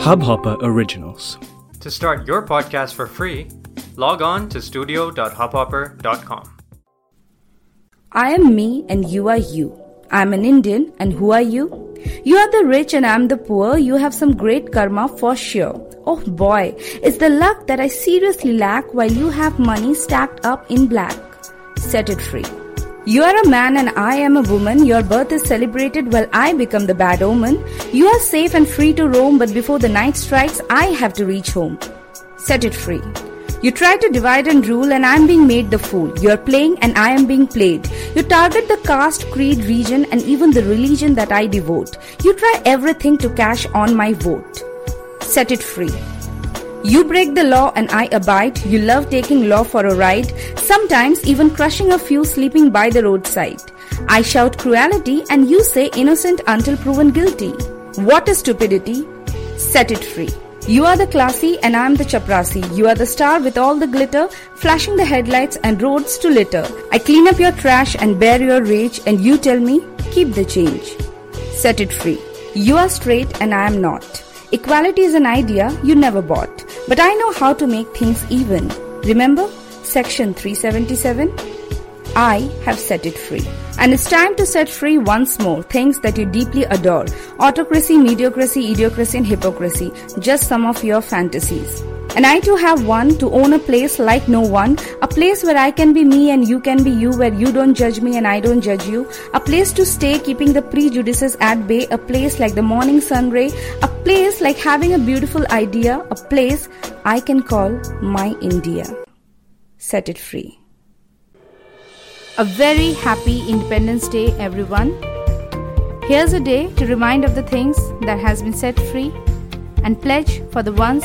Hubhopper Originals. To start your podcast for free, log on to studio.hubhopper.com. I am me and you are you. I'm an Indian and who are you? You are the rich and I'm the poor. You have some great karma for sure. Oh boy, it's the luck that I seriously lack while you have money stacked up in black. Set it free. You are a man and I am a woman. Your birth is celebrated while I become the bad omen. You are safe and free to roam, but before the night strikes, I have to reach home. Set it free. You try to divide and rule, and I'm being made the fool. You're playing, and I am being played. You target the caste, creed, region, and even the religion that I devote. You try everything to cash on my vote. Set it free. You break the law and I abide. You love taking law for a ride, sometimes even crushing a few sleeping by the roadside. I shout cruelty and you say innocent until proven guilty. What a stupidity! Set it free. You are the classy and I am the chaprasi. You are the star with all the glitter, flashing the headlights and roads to litter. I clean up your trash and bear your rage and you tell me, keep the change. Set it free. You are straight and I am not. Equality is an idea you never bought, but I know how to make things even. Remember section 377? I have set it free. And it's time to set free once more things that you deeply adore autocracy, mediocrity, idiocracy, and hypocrisy. Just some of your fantasies. And I too have one to own a place like no one, a place where I can be me and you can be you, where you don't judge me and I don't judge you, a place to stay keeping the prejudices at bay, a place like the morning sun ray, a place like having a beautiful idea, a place I can call my India. Set it free. A very happy Independence Day, everyone. Here's a day to remind of the things that has been set free and pledge for the ones